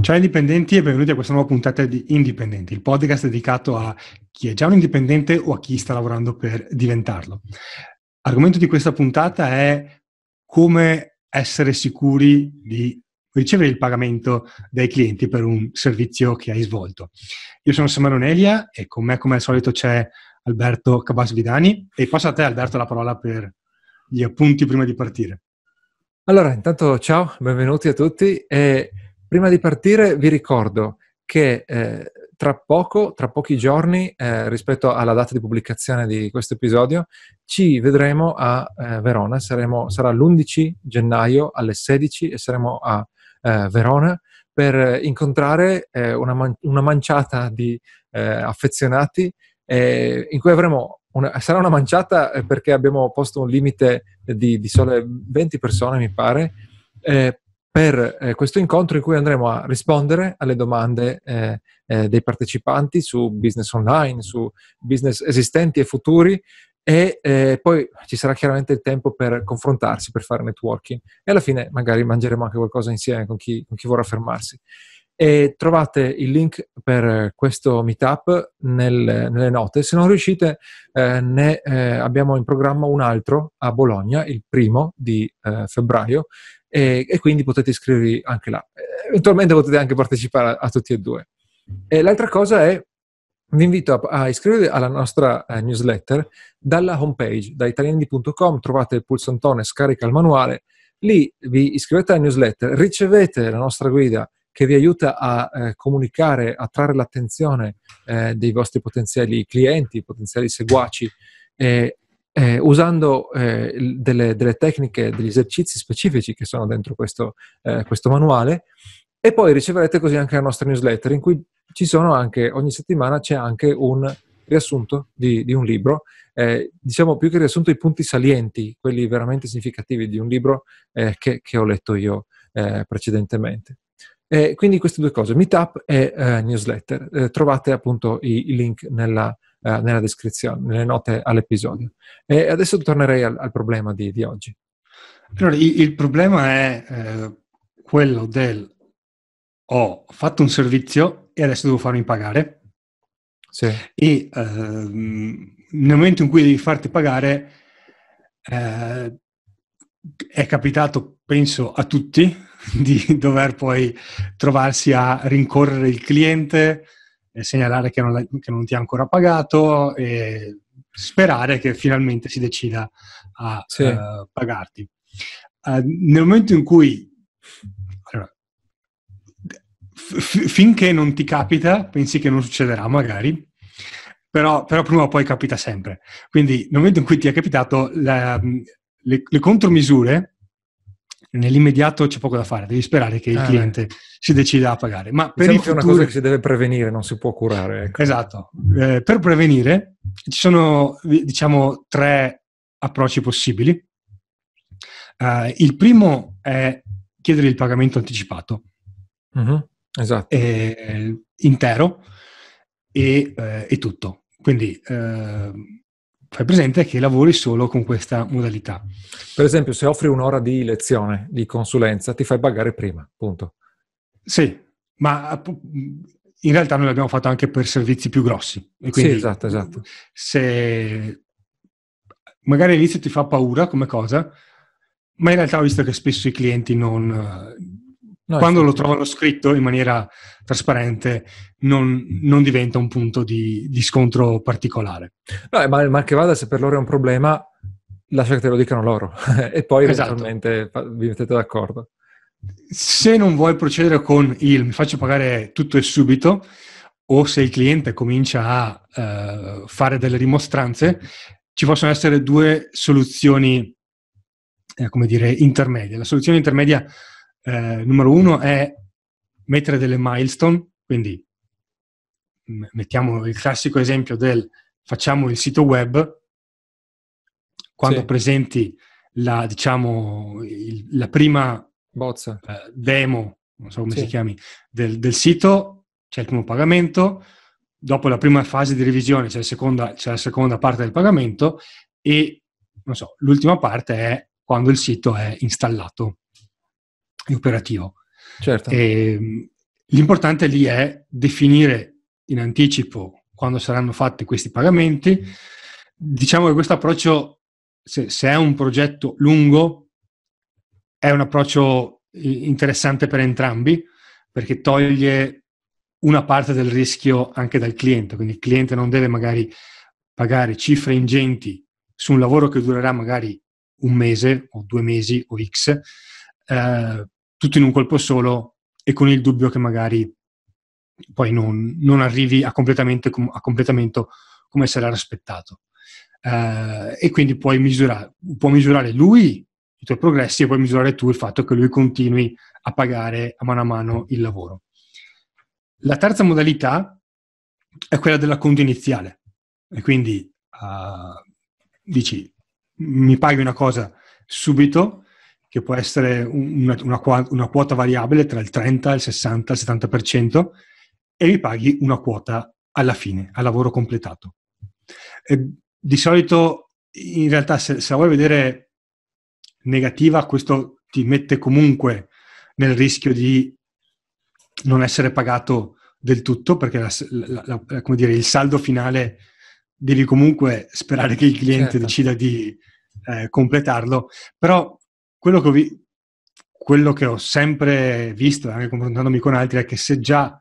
Ciao indipendenti e benvenuti a questa nuova puntata di Indipendenti, il podcast dedicato a chi è già un indipendente o a chi sta lavorando per diventarlo. L'argomento di questa puntata è come essere sicuri di ricevere il pagamento dai clienti per un servizio che hai svolto. Io sono Samaro Nelia e con me come al solito c'è Alberto Cabasvidani e passo a te Alberto la parola per gli appunti prima di partire. Allora, intanto ciao, benvenuti a tutti. E prima di partire vi ricordo che eh, tra poco, tra pochi giorni, eh, rispetto alla data di pubblicazione di questo episodio, ci vedremo a eh, Verona. Saremo, sarà l'11 gennaio alle 16 e saremo a eh, Verona per incontrare eh, una, man- una, manciata di eh, affezionati in cui avremo una, sarà una manciata perché abbiamo posto un limite di, di sole 20 persone, mi pare, eh, per eh, questo incontro in cui andremo a rispondere alle domande eh, eh, dei partecipanti su business online, su business esistenti e futuri e eh, poi ci sarà chiaramente il tempo per confrontarsi, per fare networking e alla fine magari mangeremo anche qualcosa insieme con chi, con chi vorrà fermarsi e trovate il link per questo meetup nel, nelle note. Se non riuscite, eh, ne eh, abbiamo in programma un altro a Bologna, il primo di eh, febbraio, e, e, quindi potete iscrivervi anche là. Eventualmente potete anche partecipare a, a tutti e due. E l'altra cosa è vi invito a, a, iscrivervi alla nostra eh, newsletter dalla homepage, da italiani.com, trovate il pulsantone scarica il manuale, lì vi iscrivete alla newsletter, ricevete la nostra guida che vi aiuta a eh, comunicare, a trarre l'attenzione eh, dei vostri potenziali clienti, potenziali seguaci, eh, usando eh, delle, delle, tecniche, degli esercizi specifici che sono dentro questo, eh, questo manuale. E poi riceverete così anche la nostra newsletter, in cui ci sono anche, ogni settimana c'è anche un riassunto di, di un libro, eh, diciamo più che riassunto i punti salienti, quelli veramente significativi di un libro eh, che, che, ho letto io eh, precedentemente. Eh, quindi queste due cose, Meetup e eh, newsletter. Eh, trovate appunto i, i link nella, eh, nella, descrizione, nelle note all'episodio. E adesso tornerei al, al problema di, di, oggi. Allora, il, il problema è eh, quello del ho fatto un servizio e adesso devo farmi pagare. Sì. E ehm, nel momento in cui devi farti pagare eh, è capitato, penso, a tutti di dover poi trovarsi a rincorrere il cliente, segnalare che non, che non, ti ha ancora pagato e sperare che finalmente si decida a sì. uh, pagarti. Uh, nel momento in cui allora, f- finché non ti capita, pensi che non succederà magari, però, però, prima o poi capita sempre. Quindi nel momento in cui ti è capitato, la, le, le contromisure nell'immediato c'è poco da fare, devi sperare che il ah, cliente beh. si decida a pagare. Ma per diciamo il futuro... è una cosa che si deve prevenire, non si può curare. Ecco. Esatto. Eh, per prevenire ci sono, diciamo, tre approcci possibili. Uh, il primo è chiedere il pagamento anticipato. Mm-hmm. Esatto. Eh, intero e, eh, e, tutto. Quindi eh, fai presente che lavori solo con questa modalità. Per esempio, se offri un'ora di lezione, di consulenza, ti fai pagare prima, punto. Sì, ma in realtà noi l'abbiamo fatto anche per servizi più grossi. sì, esatto, esatto. Se magari all'inizio ti fa paura come cosa, ma in realtà ho visto che spesso i clienti non, No, Quando lo trovano scritto in maniera trasparente non, non diventa un punto di, di scontro particolare. No, ma, ma, che vada, se per loro è un problema, lascia che te lo dicano loro e poi esatto. eventualmente vi mettete d'accordo. Se non vuoi procedere con il mi faccio pagare tutto e subito, o se il cliente comincia a uh, fare delle rimostranze, ci possono essere due soluzioni, eh, come dire, intermedie. La soluzione intermedia eh, numero uno è mettere delle milestone, quindi mettiamo il classico esempio del facciamo il sito web, quando sì. presenti la, diciamo, il, la prima bozza eh, demo, non so come sì. si chiami, del, del, sito, c'è il primo pagamento, dopo la prima fase di revisione c'è, seconda, c'è la seconda parte del pagamento e non so, l'ultima parte è quando il sito è installato operativo. Certo. E, l'importante lì è definire in anticipo quando saranno fatti questi pagamenti. Diciamo che questo approccio, se, se è un progetto lungo, è un approccio interessante per entrambi perché toglie una parte del rischio anche dal cliente, quindi il cliente non deve magari pagare cifre ingenti su un lavoro che durerà magari un mese o due mesi o X, eh, tutto in un colpo solo e con il dubbio che magari poi non, non arrivi a, a, completamento come l'era aspettato. Eh, e quindi puoi misurare, può misurare lui i tuoi progressi e puoi misurare tu il fatto che lui continui a pagare a mano a mano il lavoro. La terza modalità è quella della conto iniziale. E quindi uh, dici, mi paghi una cosa subito, che può essere una, una, una, quota variabile tra il 30, il 60, il 70%, e mi paghi una quota alla fine, al lavoro completato. E di solito, in realtà, se, se la vuoi vedere negativa, questo ti mette comunque nel rischio di non essere pagato del tutto, perché la, la, la, dire, il saldo finale devi comunque sperare che il cliente certo. decida di eh, completarlo, però quello che, ho vi- quello che ho sempre visto, anche confrontandomi con altri, è che se già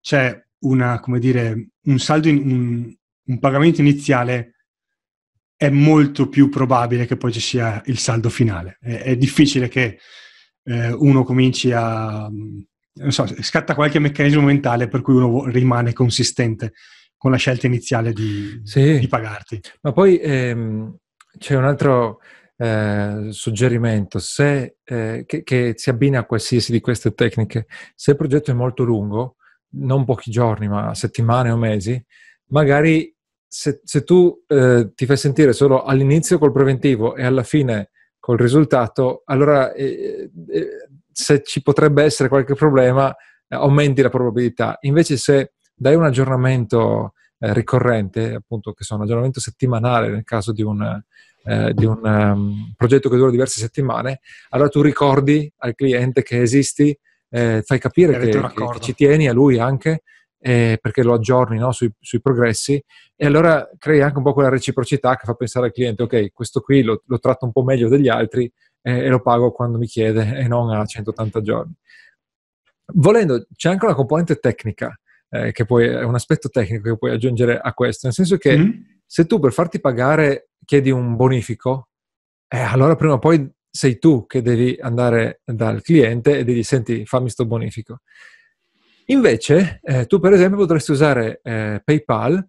c'è una, come dire, un saldo, in, un, un pagamento iniziale, è molto più probabile che poi ci sia il saldo finale. È, è difficile che eh, uno cominci a, non so, scatta qualche meccanismo mentale per cui uno rimane consistente con la scelta iniziale di, sì. di pagarti. Ma poi ehm, c'è un altro eh, suggerimento, se, eh, che, che, si abbina a qualsiasi di queste tecniche, se il progetto è molto lungo, non pochi giorni, ma settimane o mesi, magari se, se tu eh, ti fai sentire solo all'inizio col preventivo e alla fine col risultato, allora eh, eh, se ci potrebbe essere qualche problema, eh, aumenti la probabilità. Invece se dai un aggiornamento eh, ricorrente, appunto che sono aggiornamento settimanale nel caso di un, eh, di un um, progetto che dura diverse settimane, allora tu ricordi al cliente che esisti, eh, fai capire che, che, che, ci tieni a lui anche, eh, perché lo aggiorni no, sui, sui, progressi e allora crei anche un po' quella reciprocità che fa pensare al cliente, ok, questo qui lo, lo tratto un po' meglio degli altri, eh, e lo pago quando mi chiede e non a 180 giorni. Volendo, c'è anche una componente tecnica, eh, che puoi, è un aspetto tecnico che puoi aggiungere a questo, nel senso che mm. se tu per farti pagare chiedi un bonifico, eh, allora prima o poi sei tu che devi andare dal cliente e devi senti, fammi sto bonifico. Invece, eh, tu per esempio potresti usare eh, PayPal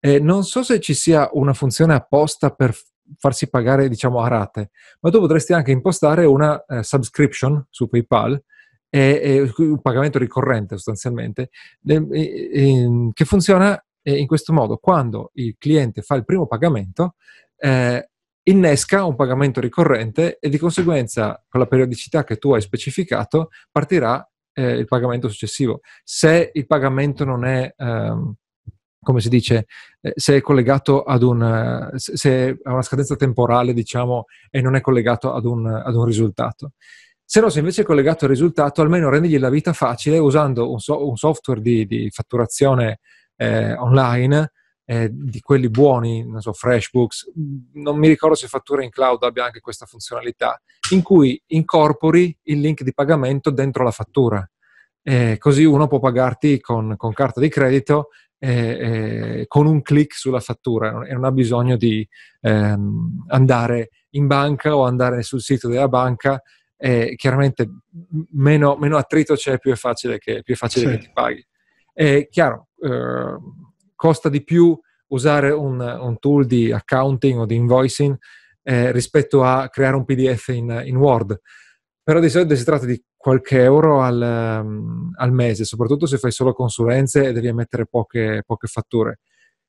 e non so se ci sia una funzione apposta per farsi pagare, diciamo, a rate, ma tu potresti anche impostare una eh, subscription su PayPal, e, un pagamento ricorrente sostanzialmente, e, che funziona in questo modo. Quando il cliente fa il primo pagamento, eh, innesca un pagamento ricorrente e di conseguenza con la periodicità che tu hai specificato partirà eh, il pagamento successivo. Se il pagamento non è... Ehm, come si dice, eh, se è collegato ad un, se ha una scadenza temporale, diciamo, e non è collegato ad un, ad un risultato. Se no, se invece è collegato al risultato, almeno rendigli la vita facile usando un, so, un software di, di fatturazione eh, online, eh, di quelli buoni, non so, FreshBooks, non mi ricordo se Fattura in Cloud abbia anche questa funzionalità, in cui incorpori il link di pagamento dentro la fattura. Eh, così uno può pagarti con, con carta di credito eh, con un clic sulla fattura e non ha bisogno di ehm, andare in banca o andare sul sito della banca. Eh, chiaramente meno, meno, attrito c'è, più è facile che, più è facile sì. che ti paghi. È chiaro, eh, costa di più usare un, un, tool di accounting o di invoicing eh, rispetto a creare un PDF in, in Word però di solito si tratta di qualche euro al, um, al, mese, soprattutto se fai solo consulenze e devi emettere poche, poche, fatture.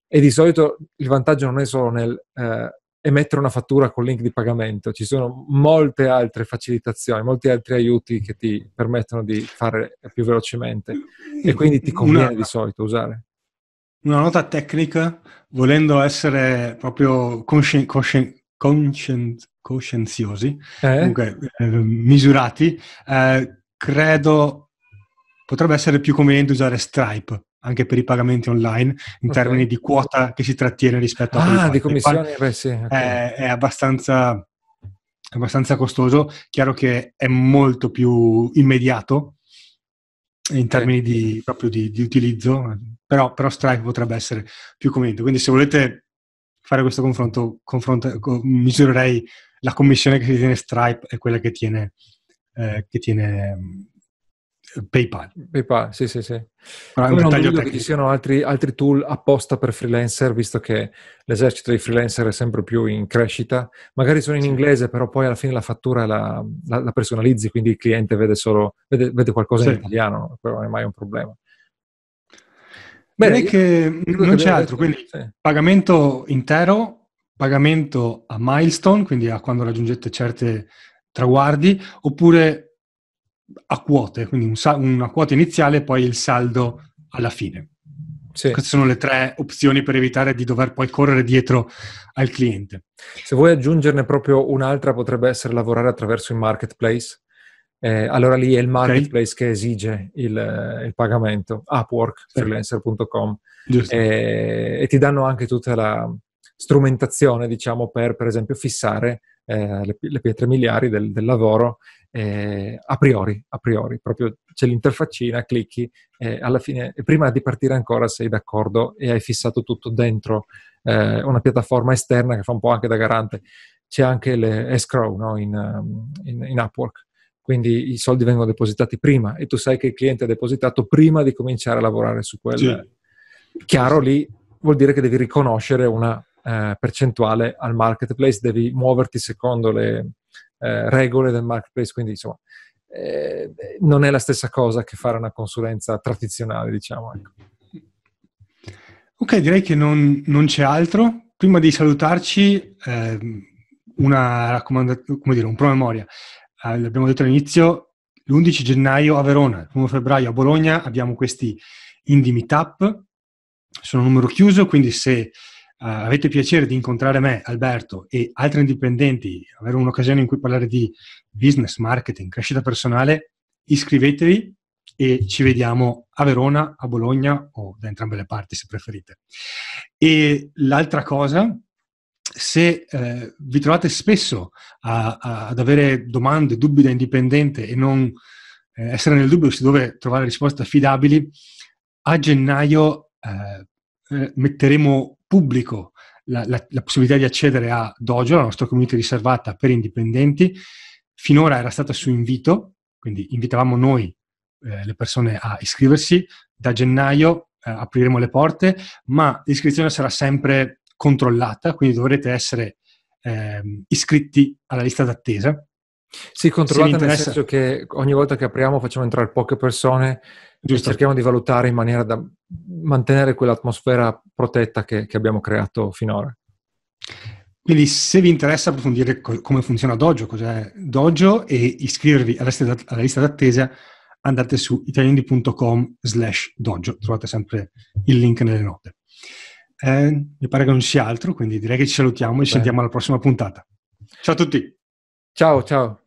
E di solito il vantaggio non è solo nel eh, emettere una fattura con link di pagamento, ci sono molte altre facilitazioni, molti altri aiuti che ti permettono di fare più velocemente e quindi ti conviene una, di solito usare. Una nota tecnica, volendo essere proprio consci- consci- conscient, coscienziosi, eh? comunque eh, misurati, eh, credo potrebbe essere più conveniente usare Stripe anche per i pagamenti online in okay. termini di quota che si trattiene rispetto a PayPal. Ah, di commissioni, beh sì. Okay. È, è abbastanza abbastanza costoso, chiaro che è molto più immediato in termini di, proprio di, di utilizzo, però, però, Stripe potrebbe essere più conveniente. Quindi se volete fare questo confronto, confronto misurerei la commissione che tiene Stripe e quella che tiene, eh, che tiene PayPal. PayPal, sì, sì, sì. Però non dubbio che ci siano altri, altri, tool apposta per freelancer, visto che l'esercito dei freelancer è sempre più in crescita. Magari sono in sì. inglese, però poi alla fine la fattura la, la, la personalizzi, quindi il cliente vede solo vede, vede qualcosa sì. in italiano, quello non è mai un problema. Bene, che non c'è altro, quindi sì. pagamento intero, pagamento a milestone, quindi a quando raggiungete certe traguardi, oppure a quote, quindi un sal- una quota iniziale e poi il saldo alla fine. Sì. Queste sono le tre opzioni per evitare di dover poi correre dietro al cliente. Se vuoi aggiungerne proprio un'altra, potrebbe essere lavorare attraverso il marketplace. Eh, allora lì è il marketplace okay. che esige il, il pagamento, Upwork, sì. freelancer.com, eh, e ti danno anche tutta la strumentazione, diciamo, per per esempio fissare eh, le, le, pietre miliari del, del lavoro eh, a priori, a priori, proprio c'è l'interfaccina, clicchi e alla fine, prima di partire ancora sei d'accordo e hai fissato tutto dentro eh, una piattaforma esterna che fa un po' anche da garante. C'è anche l'escrow no? in, in, in Upwork, quindi i soldi vengono depositati prima e tu sai che il cliente ha depositato prima di cominciare a lavorare su quel. Sì. Chiaro, lì vuol dire che devi riconoscere una eh, percentuale al marketplace, devi muoverti secondo le, eh, regole del marketplace, quindi insomma eh, non è la stessa cosa che fare una consulenza tradizionale, diciamo. Ecco. Ok, direi che non, non, c'è altro. Prima di salutarci, eh, una raccomandazione, come dire, un promemoria. Eh, l'abbiamo detto all'inizio, l'11 gennaio a Verona, il 1 febbraio a Bologna abbiamo questi Indie Meetup, sono numero chiuso, quindi se avete piacere di incontrare me, Alberto e altri indipendenti, avere un'occasione in cui parlare di business, marketing, crescita personale, iscrivetevi e ci vediamo a Verona, a Bologna o da entrambe le parti se preferite. E l'altra cosa, se eh, vi trovate spesso a, a, ad avere domande, dubbi da indipendente e non eh, essere nel dubbio su dove trovare risposte affidabili, a gennaio eh, eh metteremo pubblico la, la, la, possibilità di accedere a Dojo, la nostra community riservata per indipendenti. Finora era stata su invito, quindi invitavamo noi eh, le persone a iscriversi. Da gennaio eh, apriremo le porte, ma l'iscrizione sarà sempre controllata, quindi dovrete essere eh, iscritti alla lista d'attesa. Sì, controllata nel senso che ogni volta che apriamo facciamo entrare poche persone Giusto. cerchiamo di valutare in maniera da mantenere quell'atmosfera protetta che, che abbiamo creato finora. Quindi se vi interessa approfondire co- come funziona Dojo, cos'è Dojo e iscrivervi alla lista, alla lista d'attesa, andate su italiandi.com slash dojo, trovate sempre il link nelle note. Eh, mi pare che non sia altro, quindi direi che ci salutiamo e ci sentiamo alla prossima puntata. Ciao a tutti! Ciao, ciao!